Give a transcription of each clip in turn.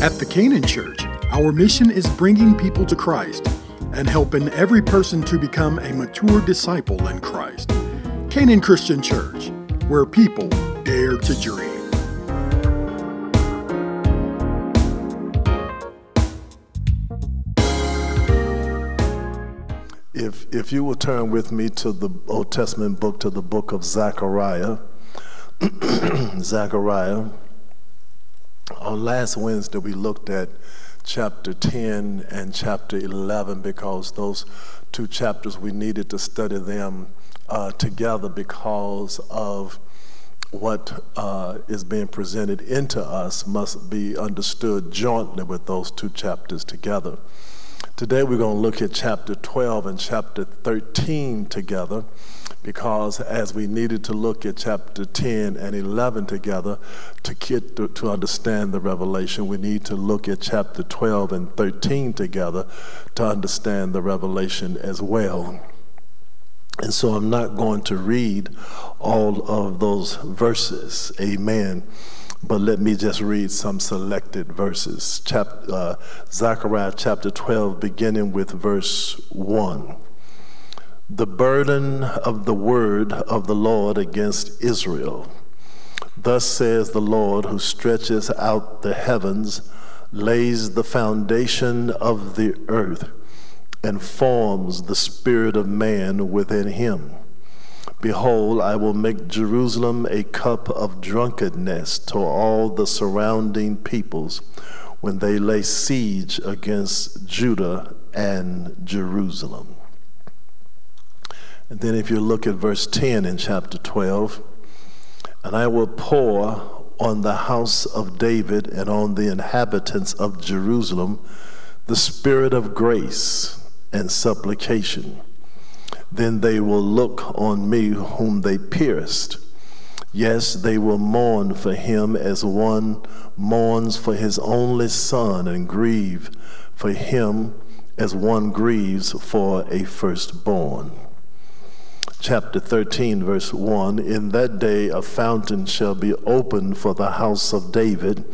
At the Canaan Church, our mission is bringing people to Christ and helping every person to become a mature disciple in Christ. Canaan Christian Church, where people dare to dream. If, if you will turn with me to the Old Testament book, to the book of Zechariah, Zechariah. On last Wednesday, we looked at chapter 10 and chapter 11 because those two chapters we needed to study them uh, together because of what uh, is being presented into us must be understood jointly with those two chapters together. Today we're going to look at chapter 12 and chapter 13 together because as we needed to look at chapter 10 and 11 together to get to, to, understand the revelation, we need to look at chapter 12 and 13 together to understand the revelation as well. And so I'm not going to read all of those verses. Amen. But let me just read some selected verses. Chap- uh, Zechariah chapter 12, beginning with verse 1. The burden of the word of the Lord against Israel. Thus says the Lord, who stretches out the heavens, lays the foundation of the earth, and forms the spirit of man within him. Behold, I will make Jerusalem a cup of drunkenness to all the surrounding peoples when they lay siege against Judah and Jerusalem. And then, if you look at verse 10 in chapter 12, and I will pour on the house of David and on the inhabitants of Jerusalem the spirit of grace and supplication then they will look on me whom they pierced. Yes, they will mourn for him as one mourns for his only son and grieve for him as one grieves for a firstborn. Chapter 13, verse 1 In that day a fountain shall be opened for the house of David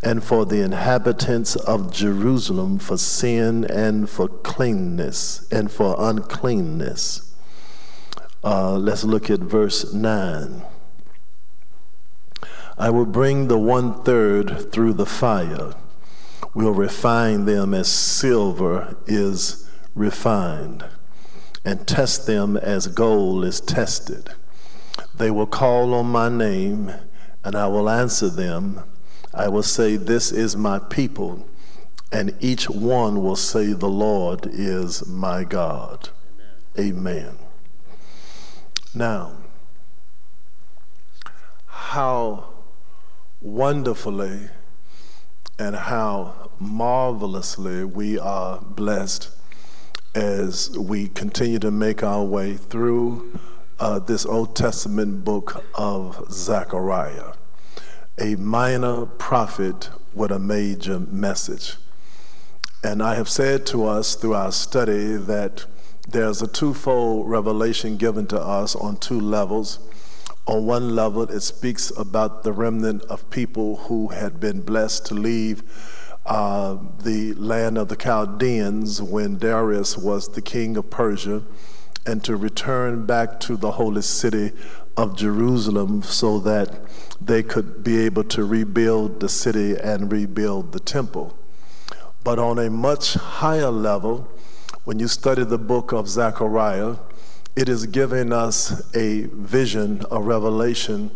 and for the inhabitants of Jerusalem for sin and for cleanness and for uncleanness. Uh, let's look at verse 9. I will bring the one third through the fire, will refine them as silver is refined, and test them as gold is tested. They will call on my name, and I will answer them I will say, This is my people, and each one will say, The Lord is my God. Amen. Amen. Now, how wonderfully and how marvelously we are blessed as we continue to make our way through uh, this Old Testament book of Zechariah a minor prophet with a major message. And I have said to us through our study that there's a twofold revelation given to us on two levels. On one level, it speaks about the remnant of people who had been blessed to leave uh, the land of the Chaldeans when Darius was the king of Persia and to return back to the holy city of Jerusalem so that they could be able to rebuild the city and rebuild the temple. But on a much higher level, when you study the book of Zechariah, it is giving us a vision, a revelation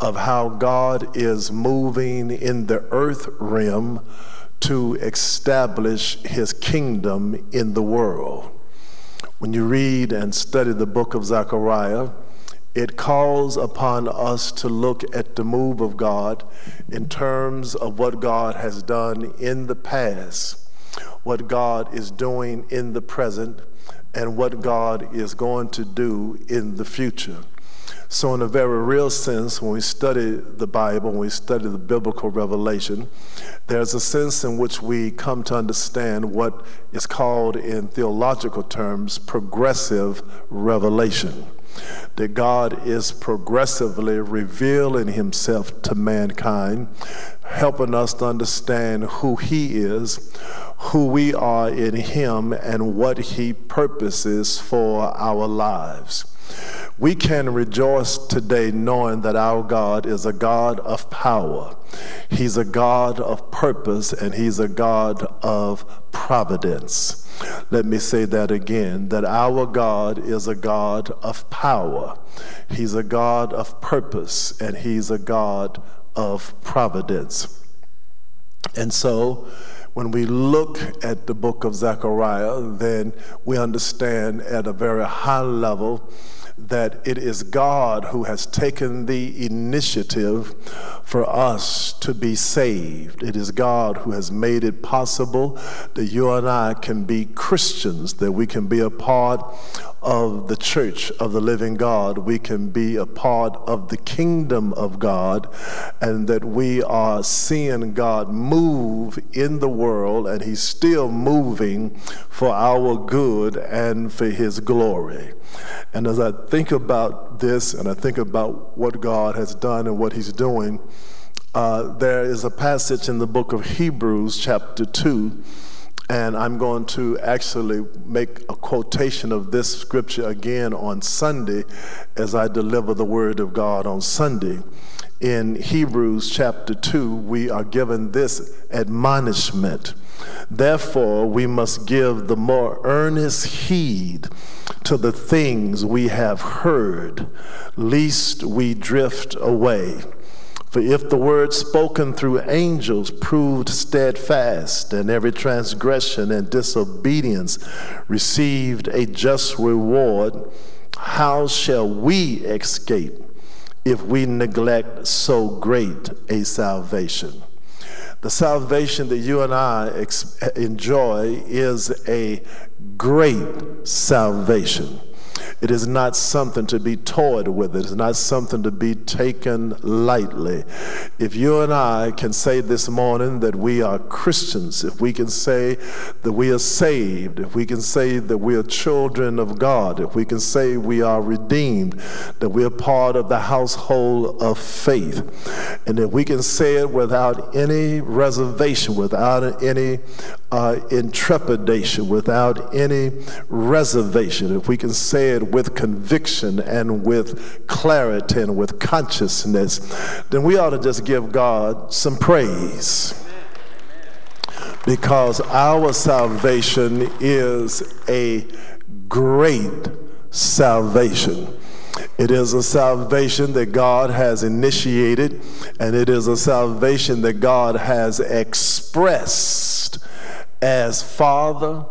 of how God is moving in the earth realm to establish his kingdom in the world. When you read and study the book of Zechariah, it calls upon us to look at the move of God in terms of what God has done in the past, what God is doing in the present, and what God is going to do in the future. So, in a very real sense, when we study the Bible, when we study the biblical revelation, there's a sense in which we come to understand what is called, in theological terms, progressive revelation that God is progressively revealing himself to mankind, helping us to understand who he is, who we are in him, and what he purposes for our lives. We can rejoice today knowing that our God is a God of power. He's a God of purpose and He's a God of providence. Let me say that again that our God is a God of power. He's a God of purpose and He's a God of providence. And so, when we look at the book of Zechariah, then we understand at a very high level that it is God who has taken the initiative for us to be saved. It is God who has made it possible that you and I can be Christians, that we can be a part of the church of the living God. We can be a part of the kingdom of God, and that we are seeing God move in the world, and He's still moving for our good and for His glory. And as I think about this and I think about what God has done and what He's doing, uh, there is a passage in the book of Hebrews, chapter 2 and I'm going to actually make a quotation of this scripture again on Sunday as I deliver the word of God on Sunday. In Hebrews chapter 2, we are given this admonishment. Therefore, we must give the more earnest heed to the things we have heard, lest we drift away. For if the word spoken through angels proved steadfast, and every transgression and disobedience received a just reward, how shall we escape if we neglect so great a salvation? The salvation that you and I enjoy is a great salvation. It is not something to be toyed with. It is not something to be taken lightly. If you and I can say this morning that we are Christians, if we can say that we are saved, if we can say that we are children of God, if we can say we are redeemed, that we are part of the household of faith, and that we can say it without any reservation, without any uh, intrepidation, without any reservation, if we can say it with conviction and with clarity and with consciousness, then we ought to just give God some praise. Because our salvation is a great salvation. It is a salvation that God has initiated, and it is a salvation that God has expressed as Father,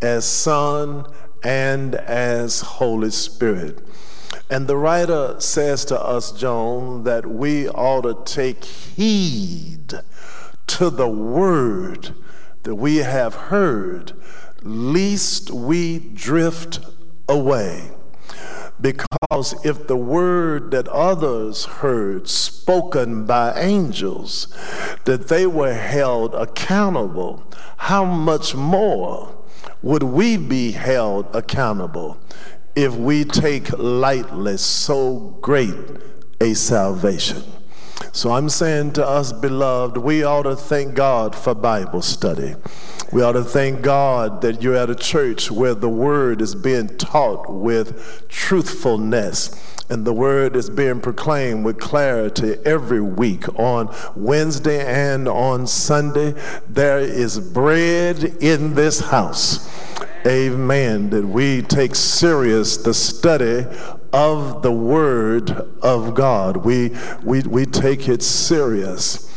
as Son, and as Holy Spirit. And the writer says to us, Joan, that we ought to take heed to the word that we have heard, lest we drift away. Because if the word that others heard, spoken by angels, that they were held accountable, how much more would we be held accountable if we take lightly so great a salvation? So I'm saying to us, beloved, we ought to thank God for Bible study. We ought to thank God that you're at a church where the word is being taught with truthfulness and the word is being proclaimed with clarity every week on Wednesday and on Sunday. There is bread in this house. Amen. That we take serious the study of the Word of God. We, we, we take it serious.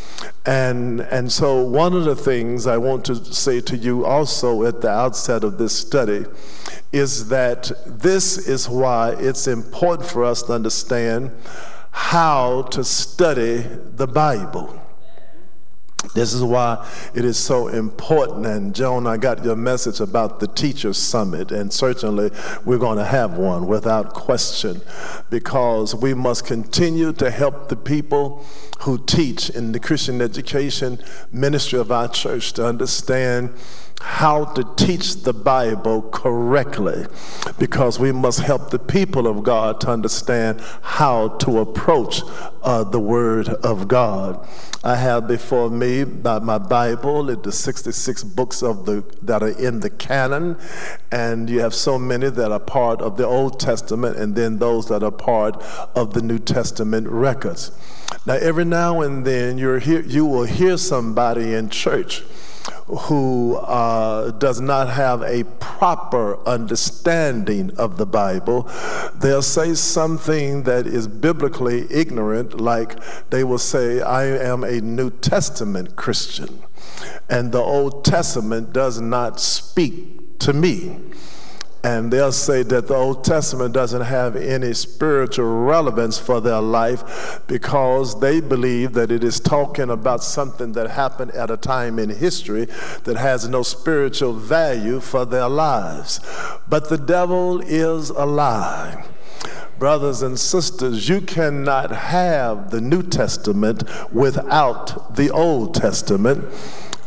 And, and so, one of the things I want to say to you also at the outset of this study is that this is why it's important for us to understand how to study the Bible. This is why it is so important. And Joan, I got your message about the Teachers Summit, and certainly we're going to have one without question, because we must continue to help the people who teach in the Christian education ministry of our church to understand how to teach the Bible correctly because we must help the people of God to understand how to approach uh, the Word of God. I have before me by my Bible the 66 books of the that are in the canon, and you have so many that are part of the Old Testament, and then those that are part of the New Testament records. Now, every now and then you you will hear somebody in church who uh, does not have a proper understanding of the Bible, they'll say something that is biblically ignorant, like they will say, I am a New Testament Christian, and the Old Testament does not speak to me and they'll say that the Old Testament doesn't have any spiritual relevance for their life because they believe that it is talking about something that happened at a time in history that has no spiritual value for their lives. But the devil is a lie brothers and sisters, you cannot have the New Testament without the Old Testament.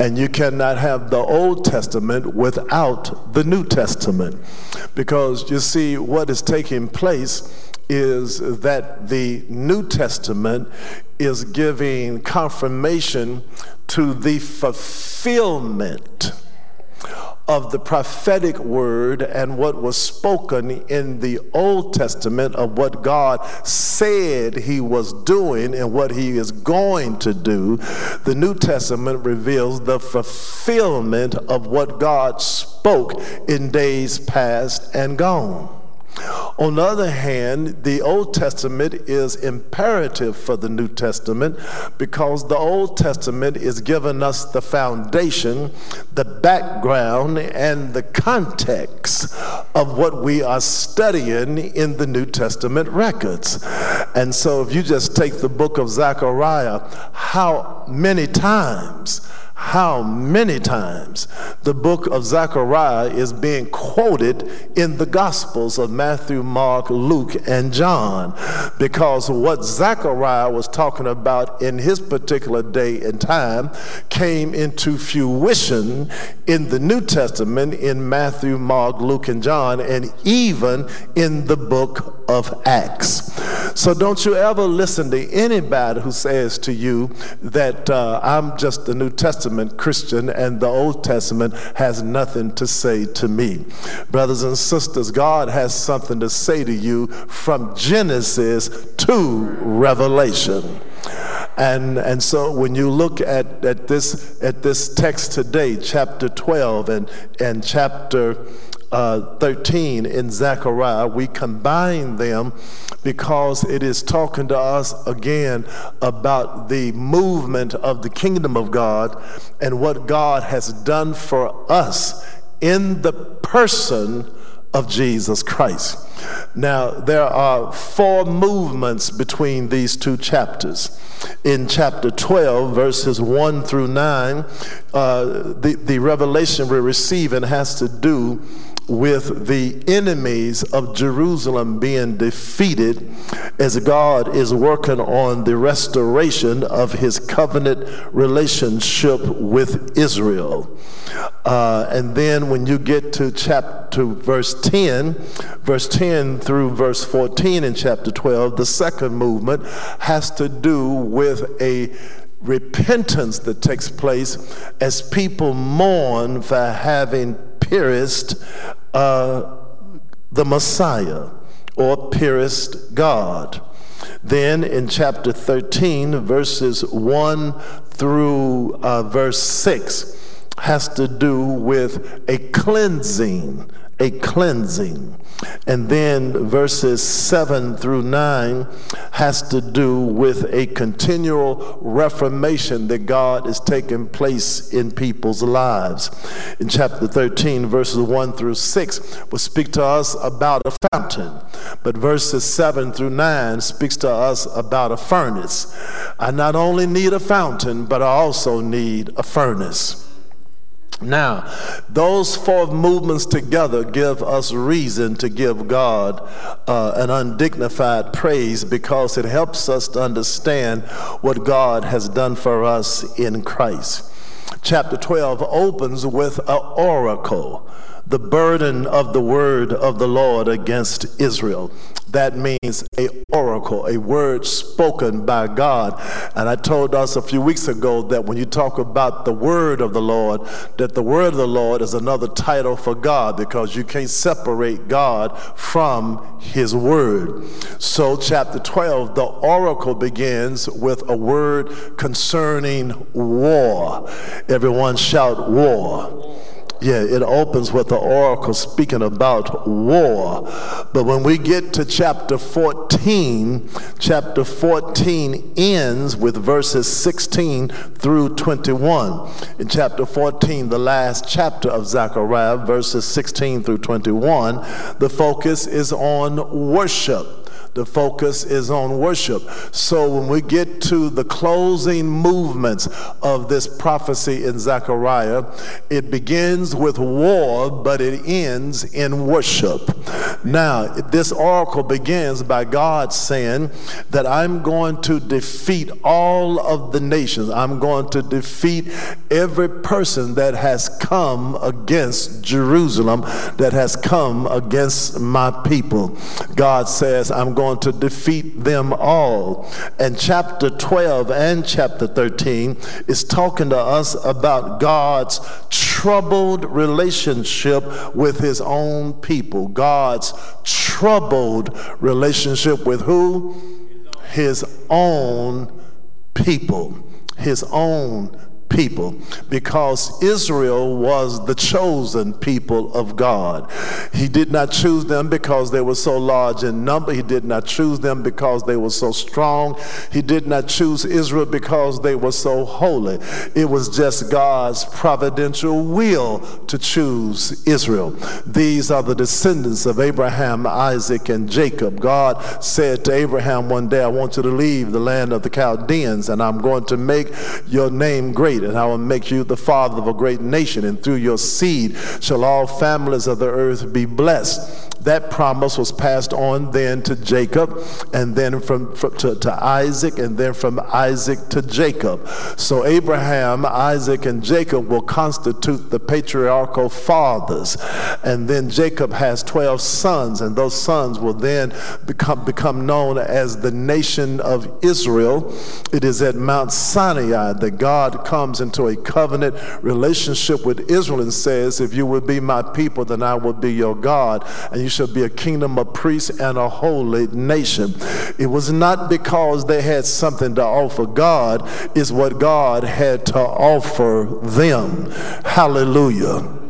And you cannot have the Old Testament without the New Testament. Because you see, what is taking place is that the New Testament is giving confirmation to the fulfillment of the prophetic word and what was spoken in the Old Testament of what God said he was doing and what he is going to do, the New Testament reveals the fulfillment of what God spoke in days past and gone. On the other hand, the Old Testament is imperative for the New Testament because the Old Testament is giving us the foundation, the background, and the context of what we are studying in the New Testament records. And so, if you just take the book of Zechariah, how many times how many times the book of Zechariah is being quoted in the Gospels of Matthew, Mark, Luke, and John. Because what Zechariah was talking about in his particular day and time came into fruition in the New Testament in Matthew, Mark, Luke, and John, and even in the book of Acts. So don't you ever listen to anybody who says to you that uh, I'm just a New Testament Christian and the Old Testament has nothing to say to me. Brothers and sisters, God has something to say to you from Genesis to Revelation. And, and so when you look at, at, this, at this text today, chapter 12 and, and chapter uh, 13 in Zechariah, we combine them because it is talking to us again about the movement of the kingdom of God and what God has done for us in the person of Jesus Christ. Now, there are four movements between these two chapters. In chapter 12, verses 1 through 9, uh, the, the revelation we're receiving has to do with the enemies of Jerusalem being defeated as God is working on the restoration of his covenant relationship with Israel. Uh, and then when you get to chapter verse 10, verse 10 through verse 14 in chapter 12, the second movement has to do with a repentance that takes place as people mourn for having pierced uh, the Messiah or purest God. Then in chapter 13, verses 1 through uh, verse 6, has to do with a cleansing, a cleansing. And then verses 7 through 9 has to do with a continual reformation that God is taking place in people's lives. In chapter 13, verses 1 through 6 will speak to us about a fountain, but verses 7 through 9 speaks to us about a furnace. I not only need a fountain, but I also need a furnace. Now, those four movements together give us reason to give God uh, an undignified praise because it helps us to understand what God has done for us in Christ. Chapter 12 opens with an oracle the burden of the word of the Lord against Israel. That means a oracle, a word spoken by God. And I told us a few weeks ago that when you talk about the word of the Lord, that the word of the Lord is another title for God because you can't separate God from his word. So chapter 12, the oracle begins with a word concerning war. Everyone shout war. Yeah, it opens with the oracle speaking about war. But when we get to chapter 14, chapter 14 ends with verses 16 through 21. In chapter 14, the last chapter of Zechariah, verses 16 through 21, the focus is on worship. The focus is on worship. So when we get to the closing movements of this prophecy in Zechariah, it begins with war, but it ends in worship. Now, this oracle begins by God saying that I'm going to defeat all of the nations. I'm going to defeat every person that has come against Jerusalem, that has come against my people. God says, I'm going to defeat them all. And chapter 12 and chapter 13 is talking to us about God's troubled relationship with his own people. God's troubled relationship with who? His own people. His own people because Israel was the chosen people of God. He did not choose them because they were so large in number. He did not choose them because they were so strong. He did not choose Israel because they were so holy. It was just God's providential will to choose Israel. These are the descendants of Abraham, Isaac, and Jacob. God said to Abraham one day, I want you to leave the land of the Chaldeans, and I'm going to make your name great and I will make you the father of a great nation, and through your seed shall all families of the earth be blessed. That promise was passed on then to Jacob, and then from, from to, to Isaac, and then from Isaac to Jacob. So Abraham, Isaac, and Jacob will constitute the patriarchal fathers. And then Jacob has 12 sons, and those sons will then become, become known as the nation of Israel. It is at Mount Sinai that God comes into a covenant relationship with Israel and says, If you will be my people, then I will be your God. And you shall be a kingdom of priests and a holy nation. It was not because they had something to offer God, it's what God had to offer them. Hallelujah.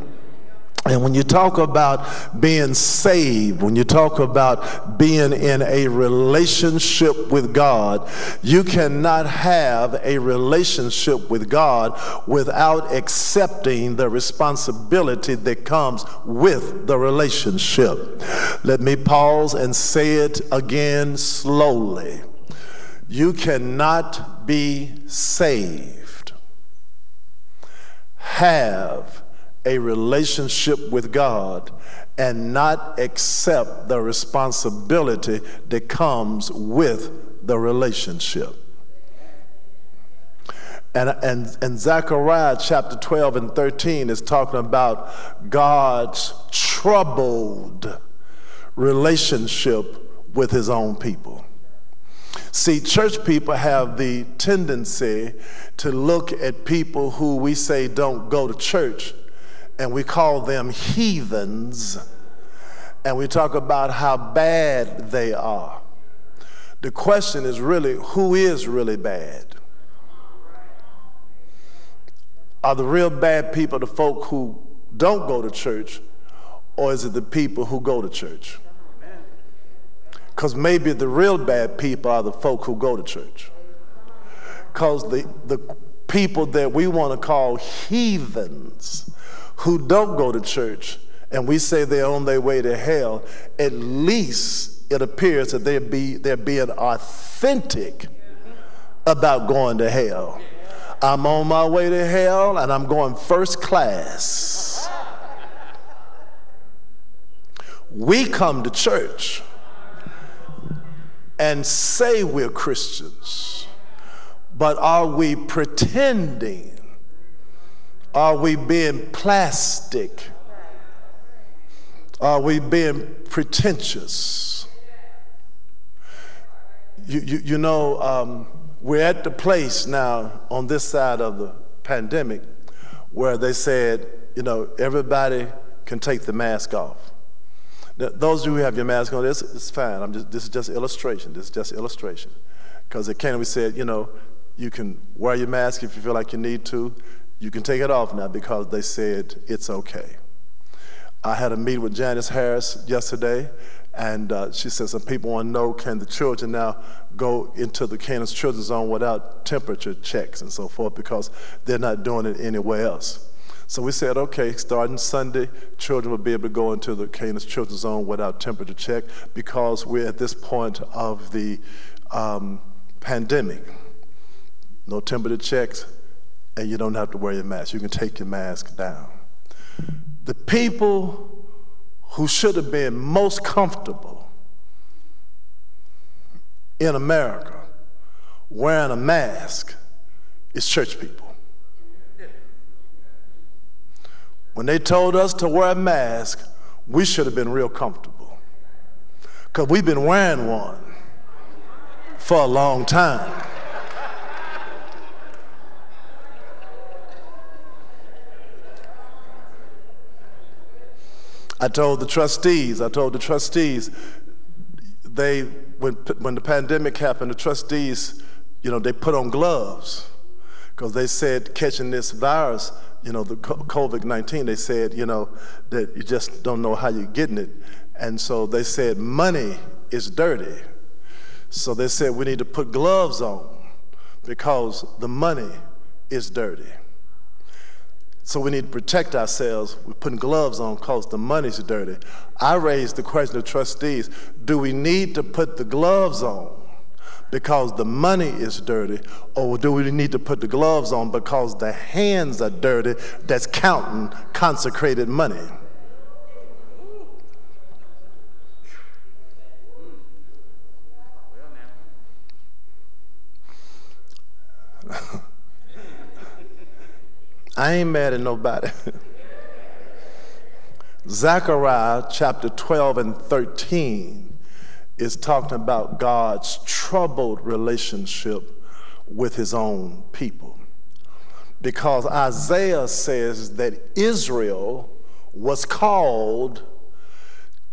And when you talk about being saved, when you talk about being in a relationship with God, you cannot have a relationship with God without accepting the responsibility that comes with the relationship. Let me pause and say it again slowly. You cannot be saved, have a relationship with God and not accept the responsibility that comes with the relationship. And, and, and Zechariah chapter 12 and 13 is talking about God's troubled relationship with his own people. See, church people have the tendency to look at people who we say don't go to church and we call them heathens, and we talk about how bad they are. The question is really who is really bad? Are the real bad people the folk who don't go to church, or is it the people who go to church? Because maybe the real bad people are the folk who go to church. Because the, the people that we want to call heathens, who don't go to church and we say they're on their way to hell, at least it appears that they're, be, they're being authentic about going to hell. I'm on my way to hell and I'm going first class. We come to church and say we're Christians, but are we pretending Are we being plastic? Are we being pretentious? You, you, you know, um, we're at the place now on this side of the pandemic where they said, you know, everybody can take the mask off. Now, those of you who have your mask on, this is fine. I'm just, this is just illustration. This is just illustration. Because at Canaan, we said, you know, you can wear your mask if you feel like you need to. You can take it off now because they said it's okay. I had a meeting with Janice Harris yesterday, and uh, she said some people want to know can the children now go into the Canaan's children's zone without temperature checks and so forth because they're not doing it anywhere else. So we said, okay, starting Sunday, children will be able to go into the Canaan's children's zone without temperature check because we're at this point of the um, pandemic. No temperature checks, and you don't have to wear your mask. You can take your mask down. The people who should have been most comfortable in America wearing a mask is church people. When they told us to wear a mask, we should have been real comfortable because we've been wearing one for a long time. I told the trustees, I told the trustees, they, when, when the pandemic happened, the trustees, you know, they put on gloves because they said catching this virus you know, the COVID 19, they said, you know, that you just don't know how you're getting it. And so they said, money is dirty. So they said, we need to put gloves on because the money is dirty. So we need to protect ourselves. We're putting gloves on because the money's dirty. I raised the question of trustees do we need to put the gloves on because the money is dirty, or do we need to put the gloves on because the hands are dirty that's counting consecrated money? I ain't mad at nobody. Zechariah chapter 12 and 13 is talking about God's troubled relationship with his own people. Because Isaiah says that Israel was called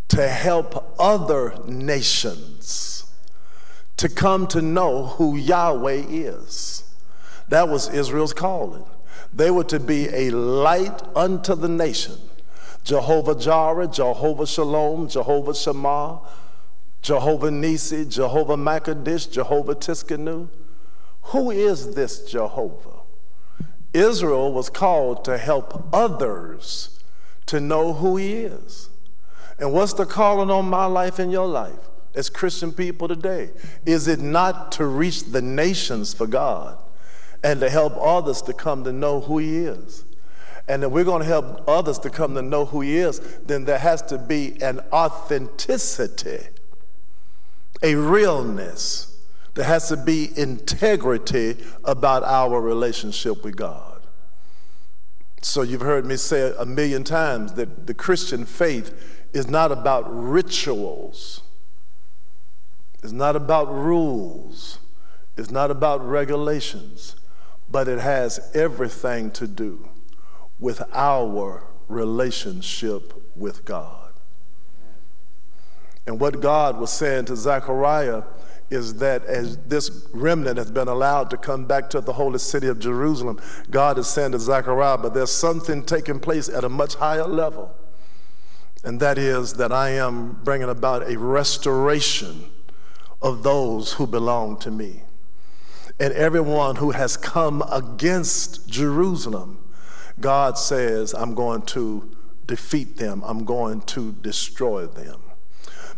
to help other nations to come to know who Yahweh is. That was Israel's calling. They were to be a light unto the nation. Jehovah Jireh, Jehovah Shalom, Jehovah Shammah, Jehovah Nisi, Jehovah Makadish, Jehovah Tsidkenu. Who is this Jehovah? Israel was called to help others to know who he is. And what's the calling on my life and your life as Christian people today? Is it not to reach the nations for God and to help others to come to know who he is? And if we're going to help others to come to know who he is, then there has to be an authenticity a realness. There has to be integrity about our relationship with God. So you've heard me say a million times that the Christian faith is not about rituals. It's not about rules. It's not about regulations, but it has everything to do with our relationship with God. And what God was saying to Zechariah is that as this remnant has been allowed to come back to the holy city of Jerusalem, God is saying to Zechariah, but there's something taking place at a much higher level. And that is that I am bringing about a restoration of those who belong to me. And everyone who has come against Jerusalem, God says, I'm going to defeat them, I'm going to destroy them.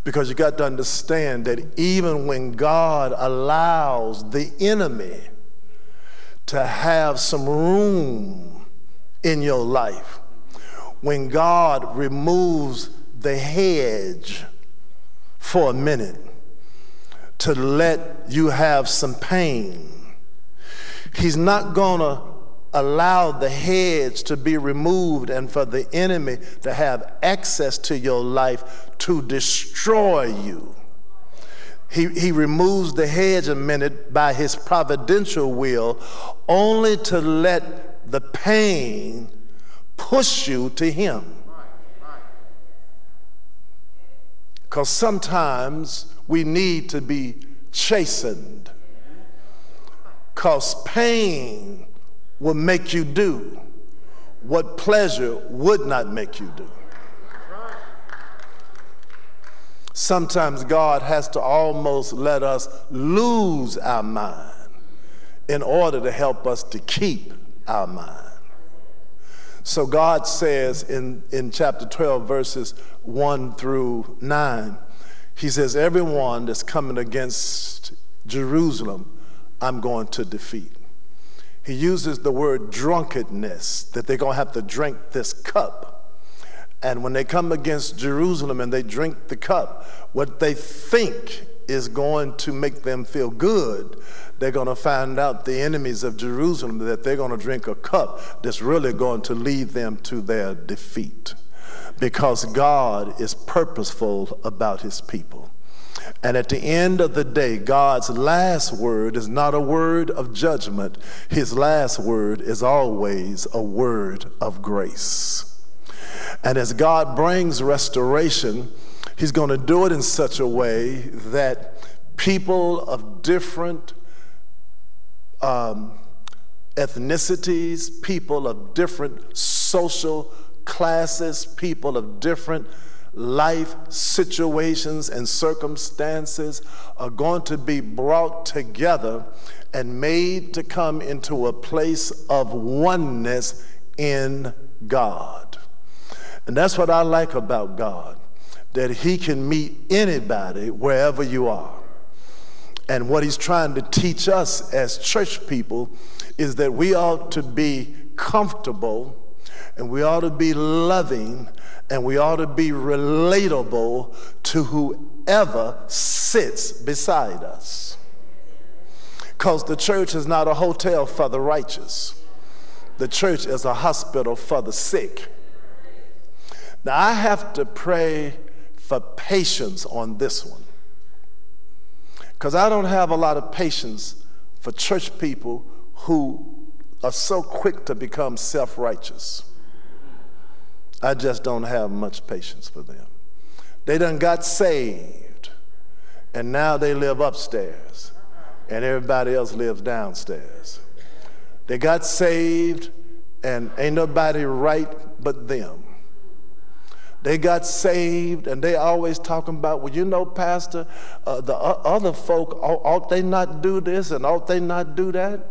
Because you got to understand that even when God allows the enemy to have some room in your life, when God removes the hedge for a minute to let you have some pain, He's not going to allow the hedge to be removed and for the enemy to have access to your life to destroy you. He, he removes the hedge a minute by his providential will, only to let the pain push you to him. Because sometimes we need to be chastened. Because pain will make you do what pleasure would not make you do. Sometimes God has to almost let us lose our mind in order to help us to keep our mind. So God says in, in chapter 12, verses 1 through 9, He says, Everyone that's coming against Jerusalem, I'm going to defeat. He uses the word drunkenness, that they're going to have to drink this cup and when they come against Jerusalem and they drink the cup, what they think is going to make them feel good, they're going to find out the enemies of Jerusalem that they're going to drink a cup that's really going to lead them to their defeat. Because God is purposeful about his people. And at the end of the day, God's last word is not a word of judgment, his last word is always a word of grace. And as God brings restoration, He's going to do it in such a way that people of different um, ethnicities, people of different social classes, people of different life situations and circumstances are going to be brought together and made to come into a place of oneness in God. And that's what I like about God, that He can meet anybody wherever you are. And what He's trying to teach us as church people is that we ought to be comfortable and we ought to be loving and we ought to be relatable to whoever sits beside us. Because the church is not a hotel for the righteous, the church is a hospital for the sick. Now, I have to pray for patience on this one because I don't have a lot of patience for church people who are so quick to become self righteous. I just don't have much patience for them. They done got saved, and now they live upstairs, and everybody else lives downstairs. They got saved, and ain't nobody right but them. They got saved, and they always talking about, well, you know, Pastor, uh, the other folk, ought they not do this and ought they not do that?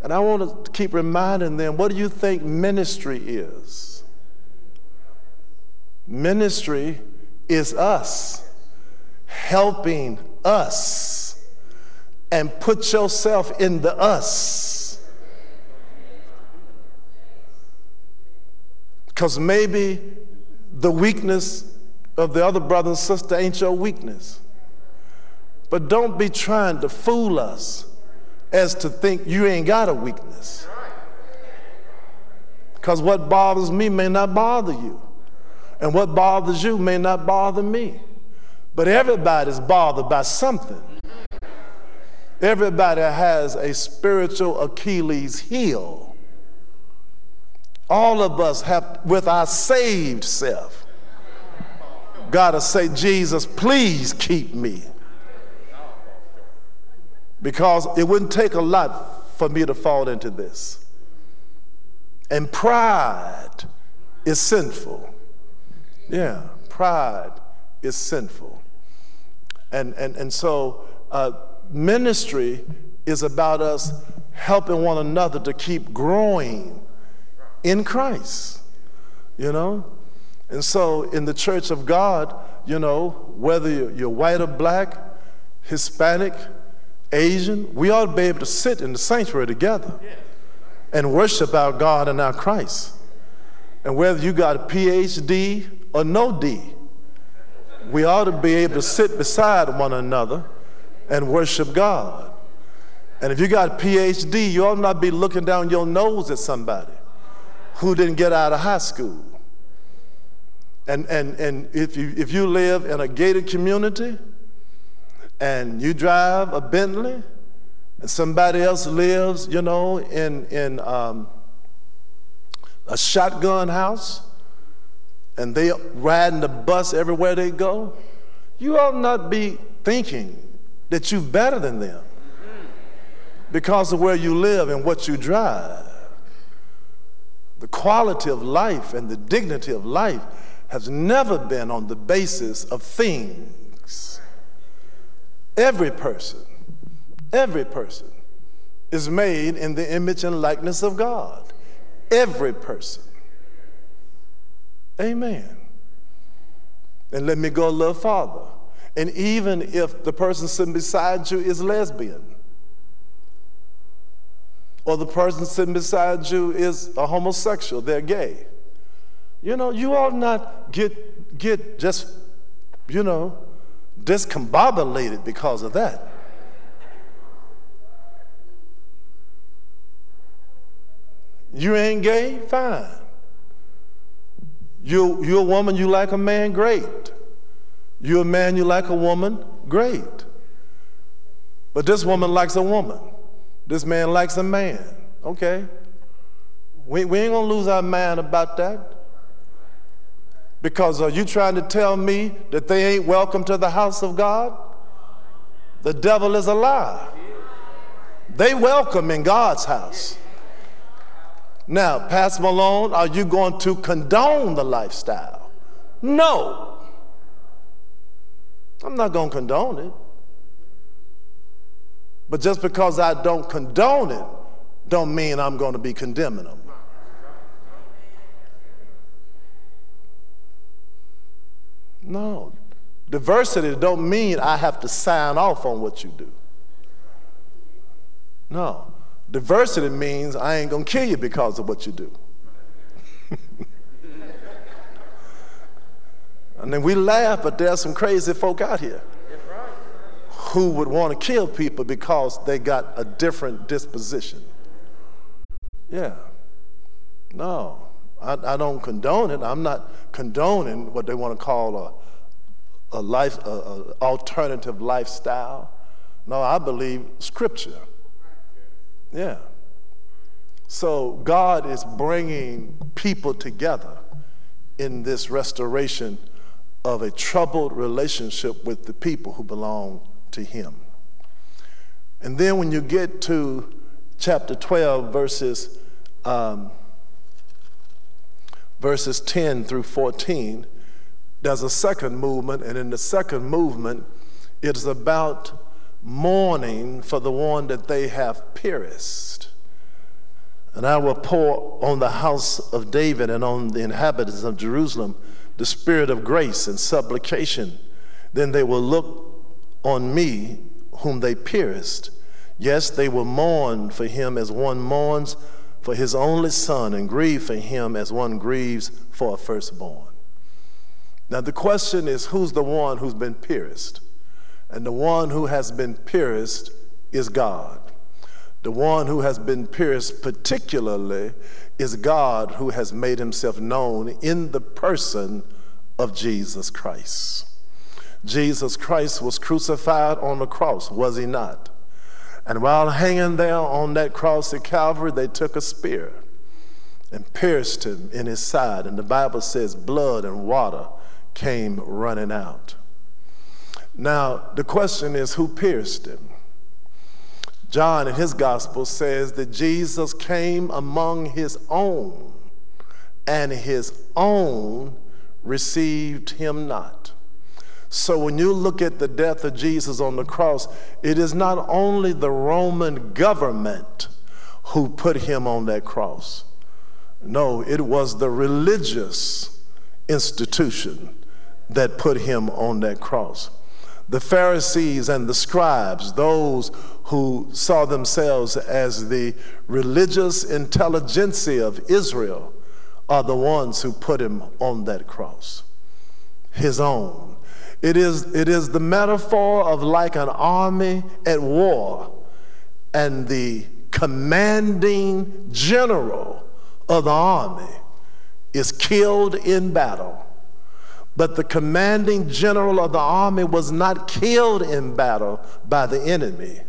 And I want to keep reminding them, what do you think ministry is? Ministry is us helping us and put yourself in the us. Because maybe the weakness of the other brother and sister ain't your weakness. But don't be trying to fool us as to think you ain't got a weakness. Because what bothers me may not bother you. And what bothers you may not bother me. But everybody's bothered by something. Everybody has a spiritual Achilles heel. All of us have, with our saved self, got to say, Jesus, please keep me. Because it wouldn't take a lot for me to fall into this. And pride is sinful. Yeah, pride is sinful. And, and, and so uh, ministry is about us helping one another to keep growing in Christ, you know? And so in the church of God, you know, whether you're white or black, Hispanic, Asian, we ought to be able to sit in the sanctuary together and worship our God and our Christ. And whether you got a PhD or no D, we ought to be able to sit beside one another and worship God. And if you got a PhD, you ought not be looking down your nose at somebody who didn't get out of high school. And, and, and if, you, if you live in a gated community and you drive a Bentley and somebody else lives, you know, in, in um, a shotgun house and they riding the bus everywhere they go, you ought not be thinking that you're better than them because of where you live and what you drive. The quality of life and the dignity of life has never been on the basis of things. Every person, every person is made in the image and likeness of God. Every person. Amen. And let me go a little farther. And even if the person sitting beside you is lesbian, or the person sitting beside you is a homosexual, they're gay. You know, you ought not get, get just, you know, discombobulated because of that. You ain't gay? Fine. You, you're a woman, you like a man? Great. You're a man, you like a woman? Great. But this woman likes a woman. This man likes a man. Okay. We, we ain't gonna lose our mind about that. Because are you trying to tell me that they ain't welcome to the house of God? The devil is a lie. They welcome in God's house. Now, Pastor Malone, are you going to condone the lifestyle? No. I'm not going to condone it. But just because I don't condone it, don't mean I'm going to be condemning them. No. Diversity don't mean I have to sign off on what you do. No. Diversity means I ain't to kill you because of what you do. and then we laugh, but there's some crazy folk out here who would want to kill people because they got a different disposition. Yeah. No, I, I don't condone it. I'm not condoning what they want to call a, a life, a, a alternative lifestyle. No, I believe scripture. Yeah. So God is bringing people together in this restoration of a troubled relationship with the people who belong to him. And then when you get to chapter 12, verses, um, verses 10 through 14, there's a second movement, and in the second movement, it is about mourning for the one that they have pierced. And I will pour on the house of David and on the inhabitants of Jerusalem the spirit of grace and supplication. Then they will look on me whom they pierced. Yes, they will mourn for him as one mourns for his only son, and grieve for him as one grieves for a firstborn. Now, the question is who's the one who's been pierced? And the one who has been pierced is God. The one who has been pierced, particularly, is God who has made himself known in the person of Jesus Christ. Jesus Christ was crucified on the cross, was he not? And while hanging there on that cross at Calvary, they took a spear and pierced him in his side. And the Bible says blood and water came running out. Now, the question is who pierced him? John in his gospel says that Jesus came among his own, and his own received him not. So when you look at the death of Jesus on the cross, it is not only the Roman government who put him on that cross. No, it was the religious institution that put him on that cross. The Pharisees and the scribes, those who saw themselves as the religious intelligentsia of Israel, are the ones who put him on that cross. His own it is, it is the metaphor of like an army at war, and the commanding general of the army is killed in battle. But the commanding general of the army was not killed in battle by the enemy.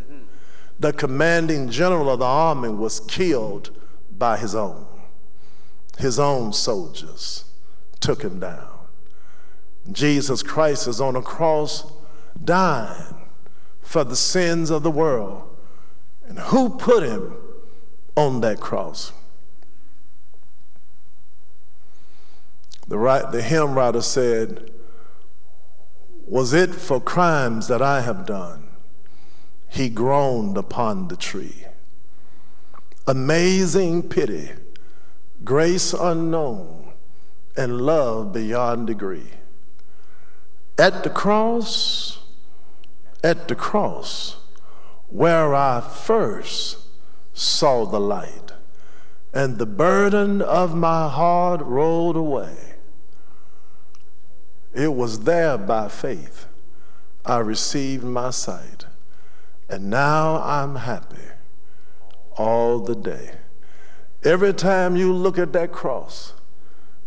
The commanding general of the army was killed by his own. His own soldiers took him down. Jesus Christ is on a cross dying for the sins of the world. And who put him on that cross? The, right, the hymn writer said, Was it for crimes that I have done? He groaned upon the tree. Amazing pity, grace unknown, and love beyond degree. At the cross, at the cross, where I first saw the light, and the burden of my heart rolled away it was there by faith I received my sight, and now I'm happy all the day. Every time you look at that cross,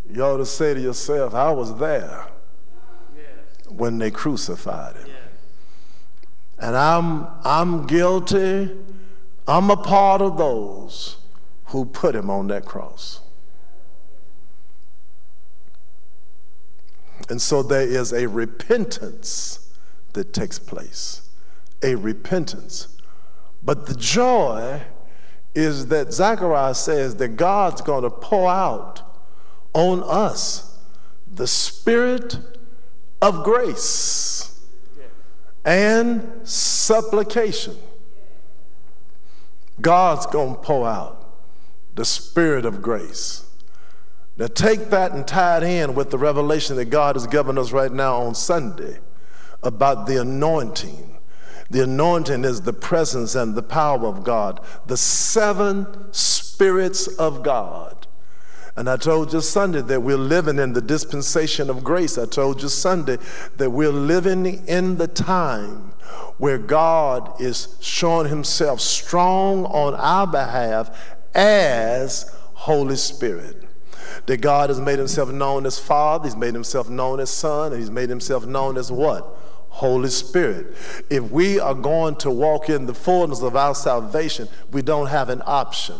you ought to say to yourself, I was there when they crucified him. And I'm, I'm guilty. I'm a part of those who put him on that cross. And so there is a repentance that takes place, a repentance. But the joy is that Zechariah says that God's going to pour out on us the spirit of grace and supplication. God's going to pour out the spirit of grace. Now, take that and tie it in with the revelation that God has given us right now on Sunday about the anointing. The anointing is the presence and the power of God, the seven spirits of God. And I told you Sunday that we're living in the dispensation of grace. I told you Sunday that we're living in the time where God is showing himself strong on our behalf as Holy Spirit that God has made himself known as Father, he's made himself known as Son, and he's made himself known as what? Holy Spirit. If we are going to walk in the fullness of our salvation, we don't have an option.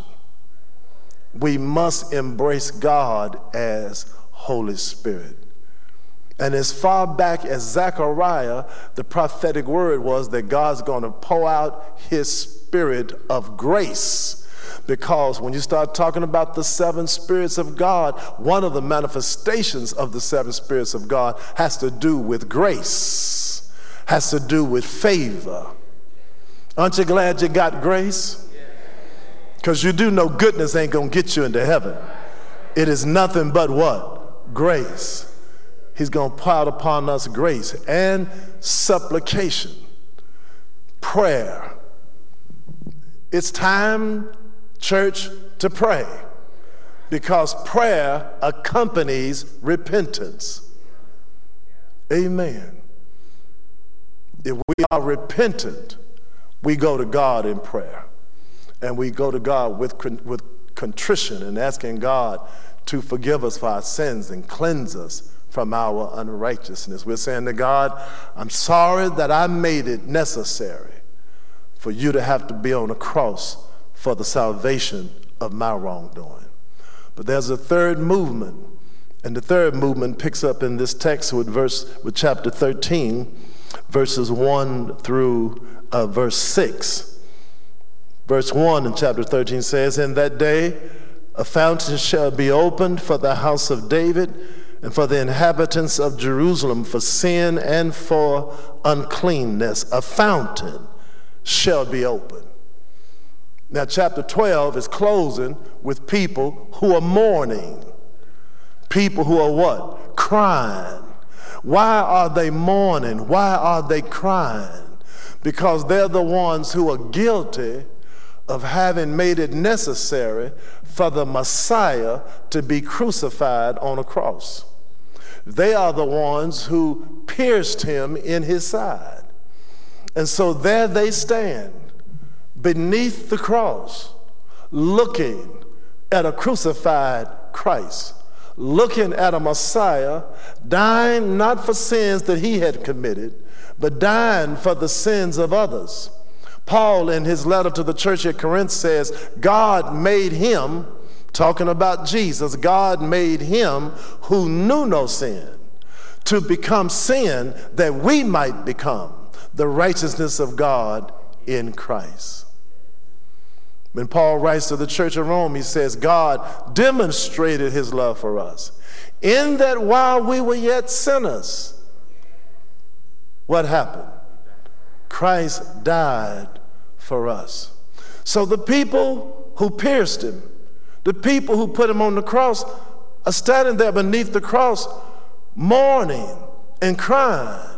We must embrace God as Holy Spirit. And as far back as Zechariah, the prophetic word was that God's going to pour out his spirit of grace because when you start talking about the seven spirits of God, one of the manifestations of the seven spirits of God has to do with grace, has to do with favor. Aren't you glad you got grace? Because you do know goodness ain't going to get you into heaven. It is nothing but what? Grace. He's going to pour upon us grace and supplication, prayer. It's time church to pray because prayer accompanies repentance. Amen. If we are repentant, we go to God in prayer. And we go to God with, with contrition and asking God to forgive us for our sins and cleanse us from our unrighteousness. We're saying to God, I'm sorry that I made it necessary for you to have to be on a cross for the salvation of my wrongdoing. But there's a third movement, and the third movement picks up in this text with verse with chapter 13, verses 1 through uh, verse 6. Verse 1 in chapter 13 says, In that day a fountain shall be opened for the house of David and for the inhabitants of Jerusalem for sin and for uncleanness. A fountain shall be opened. Now, chapter 12 is closing with people who are mourning. People who are what? Crying. Why are they mourning? Why are they crying? Because they're the ones who are guilty of having made it necessary for the Messiah to be crucified on a cross. They are the ones who pierced him in his side. And so there they stand beneath the cross, looking at a crucified Christ, looking at a Messiah dying not for sins that he had committed, but dying for the sins of others. Paul, in his letter to the church at Corinth, says, God made him, talking about Jesus, God made him who knew no sin to become sin that we might become the righteousness of God in Christ. When Paul writes to the church of Rome, he says, God demonstrated his love for us in that while we were yet sinners, what happened? Christ died for us. So the people who pierced him, the people who put him on the cross, are standing there beneath the cross, mourning and crying.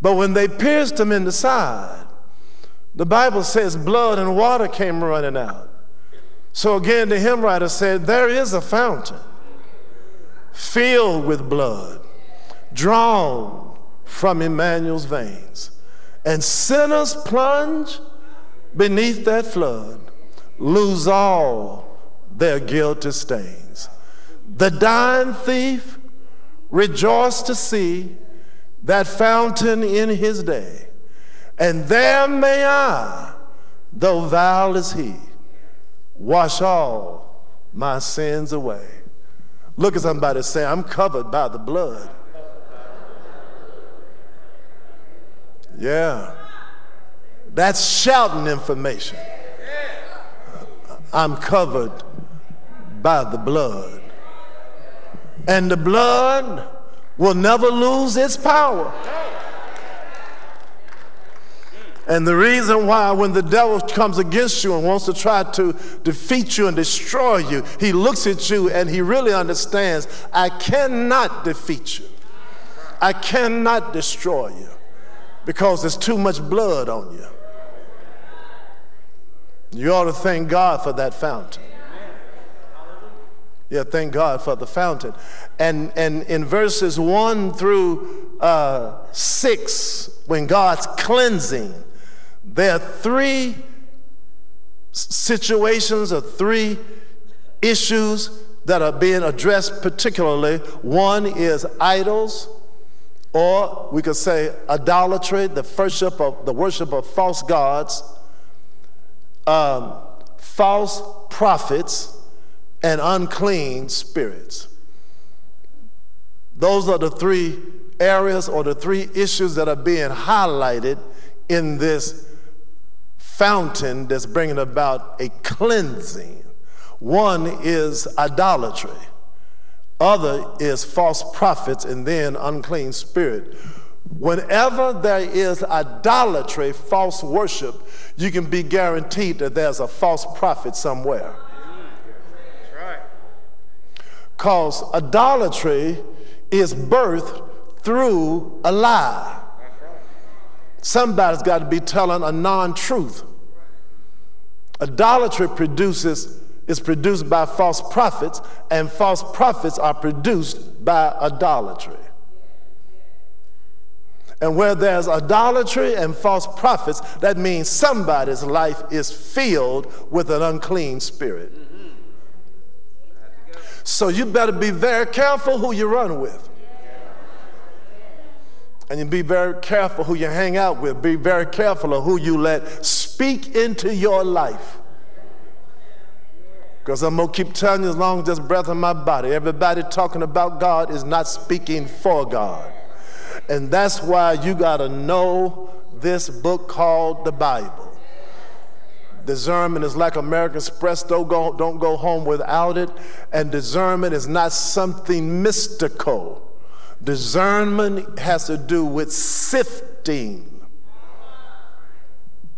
But when they pierced him in the side, the Bible says blood and water came running out. So again, the hymn writer said, There is a fountain filled with blood, drawn from Emmanuel's veins. And sinners plunge beneath that flood, lose all their guilty stains. The dying thief rejoiced to see that fountain in his day. And there may I, though vile as he, wash all my sins away. Look at somebody say, I'm covered by the blood. Yeah. That's shouting information. I'm covered by the blood. And the blood will never lose its power. And the reason why, when the devil comes against you and wants to try to defeat you and destroy you, he looks at you and he really understands I cannot defeat you, I cannot destroy you because there's too much blood on you. You ought to thank God for that fountain. Yeah, thank God for the fountain. And, and in verses 1 through uh, 6, when God's cleansing, there are three situations or three issues that are being addressed particularly. One is idols, or we could say idolatry, the worship of, the worship of false gods, um, false prophets, and unclean spirits. Those are the three areas or the three issues that are being highlighted in this fountain that's bringing about a cleansing. One is idolatry, other is false prophets, and then unclean spirit. Whenever there is idolatry, false worship, you can be guaranteed that there's a false prophet somewhere. Because idolatry is birthed through a lie. Somebody's got to be telling a non truth. Idolatry produces is produced by false prophets, and false prophets are produced by idolatry. And where there's idolatry and false prophets, that means somebody's life is filled with an unclean spirit. So you better be very careful who you run with. And you be very careful who you hang out with. Be very careful of who you let speak into your life. Because I'm going to keep telling you as long as there's breath in my body. Everybody talking about God is not speaking for God. And that's why you got to know this book called the Bible. Discernment is like American Express, don't go, don't go home without it. And discernment is not something mystical. Discernment has to do with sifting.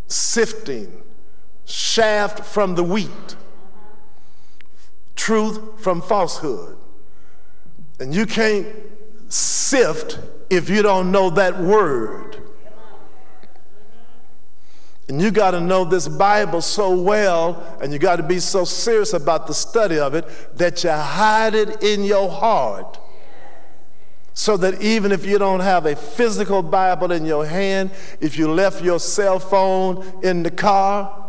Sifting. Shaft from the wheat. Truth from falsehood. And you can't sift if you don't know that word. And you got to know this Bible so well, and you got to be so serious about the study of it that you hide it in your heart So that even if you don't have a physical Bible in your hand, if you left your cell phone in the car,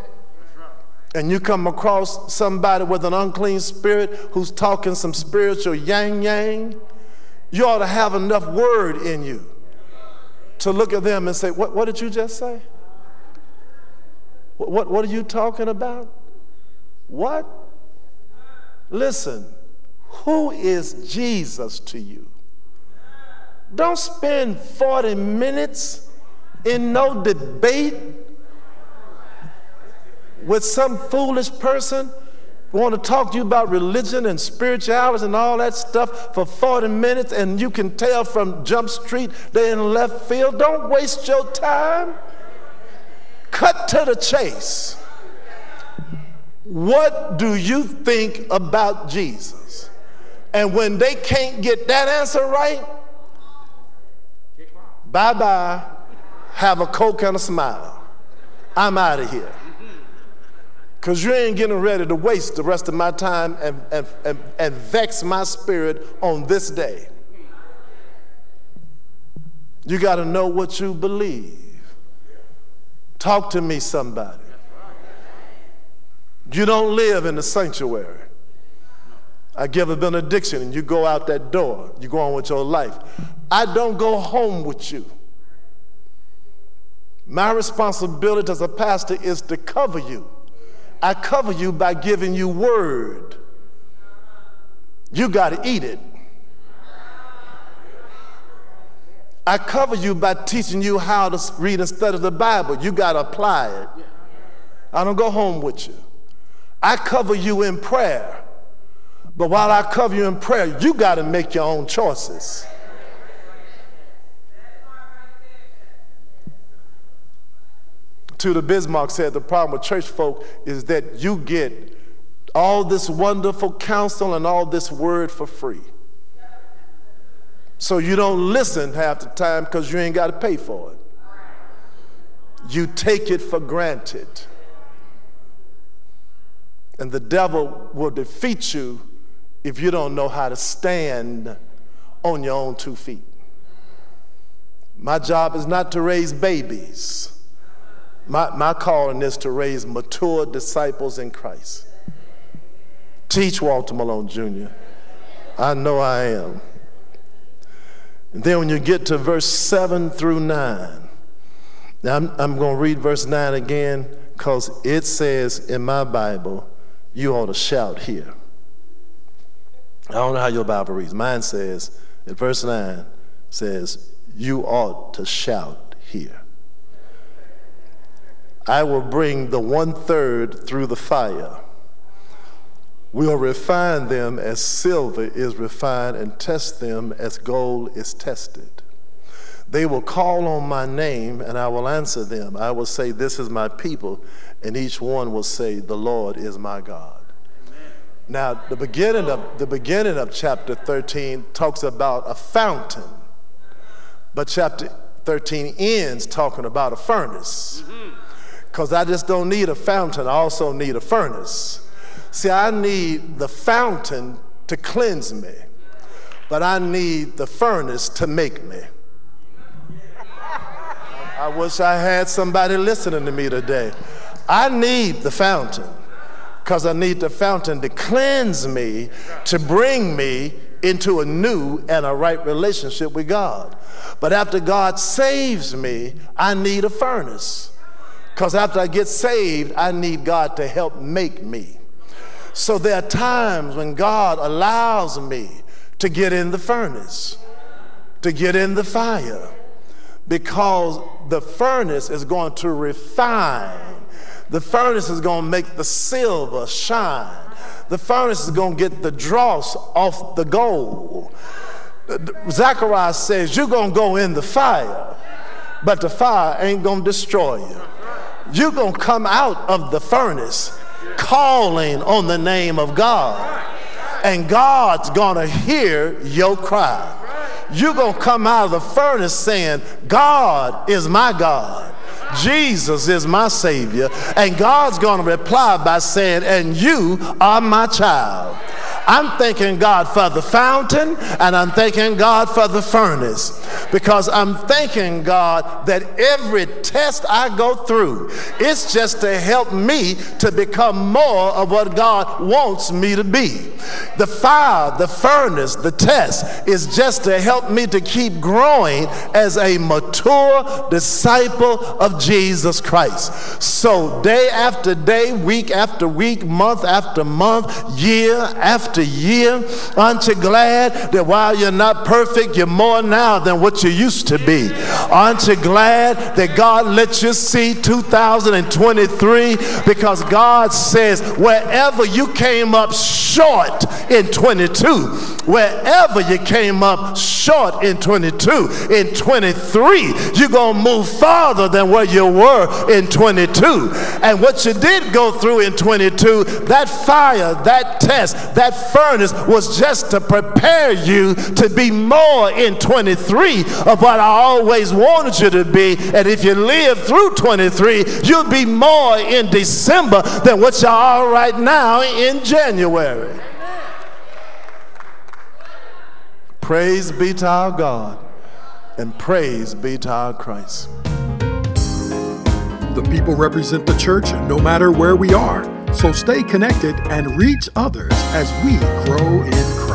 and you come across somebody with an unclean spirit who's talking some spiritual yang yang, you ought to have enough word in you to look at them and say, What, what did you just say? What, what, what are you talking about? What? Listen, who is Jesus to you? Don't spend 40 minutes in no debate with some foolish person want to talk to you about religion and spirituality and all that stuff for 40 minutes and you can tell from Jump Street they're in left field. Don't waste your time. Cut to the chase. What do you think about Jesus? And when they can't get that answer right, bye bye, have a Coke and a smile. I'm out of here. Because you ain't getting ready to waste the rest of my time and, and, and, and vex my spirit on this day. You got to know what you believe. Talk to me, somebody. You don't live in the sanctuary. I give a benediction and you go out that door. You go on with your life. I don't go home with you. My responsibility as a pastor is to cover you. I cover you by giving you word. You got to eat it. I cover you by teaching you how to read and study the Bible. You got to apply it. I don't go home with you. I cover you in prayer. But while I cover you in prayer, you got to make your own choices. Tudor Bismarck said the problem with church folk is that you get all this wonderful counsel and all this word for free. So you don't listen half the time because you ain't got to pay for it. You take it for granted. And the devil will defeat you if you don't know how to stand on your own two feet. My job is not to raise babies. My, my calling is to raise mature disciples in Christ. Teach Walter Malone Jr. I know I am. And then when you get to verse 7 through 9, now I'm, I'm going to read verse 9 again because it says in my Bible, you ought to shout here. I don't know how your Bible reads. Mine says, in verse 9, says, you ought to shout here. I will bring the one third through the fire. We'll refine them as silver is refined and test them as gold is tested. They will call on my name and I will answer them. I will say, This is my people, and each one will say, The Lord is my God. Now, the beginning of the beginning of chapter 13 talks about a fountain, but chapter 13 ends talking about a furnace. Mm-hmm because I just don't need a fountain, I also need a furnace. See, I need the fountain to cleanse me, but I need the furnace to make me. I wish I had somebody listening to me today. I need the fountain because I need the fountain to cleanse me, to bring me into a new and a right relationship with God. But after God saves me, I need a furnace. Because after I get saved, I need God to help make me. So there are times when God allows me to get in the furnace, to get in the fire, because the furnace is going to refine. The furnace is going to make the silver shine. The furnace is going to get the dross off the gold. Zechariah says, You're going to go in the fire, but the fire ain't going to destroy you you're going to come out of the furnace calling on the name of God. And God's going to hear your cry. You're going to come out of the furnace saying, God is my God. Jesus is my Savior. And God's going to reply by saying, And you are my child. I'm thanking God for the fountain and I'm thanking God for the furnace because I'm thanking God that every test I go through, it's just to help me to become more of what God wants me to be. The fire, the furnace, the test is just to help me to keep growing as a mature disciple of Jesus Christ. So, day after day, week after week, month after month, year after aren't you glad that while you're not perfect, you're more now than what you used to be? Aren't you glad that God let you see 2023? Because God says, wherever you came up short in 22, wherever you came up short in 22, in 23, you're going to move farther than where you were in 22. And what you did go through in 22, that fire, that test, that furnace was just to prepare you to be more in 23 of what I always wanted you to be. And if you live through 23, you'll be more in December than what you are right now in January. Praise be to our God and praise be to our Christ. The people represent the church no matter where we are. So stay connected and reach others as we grow in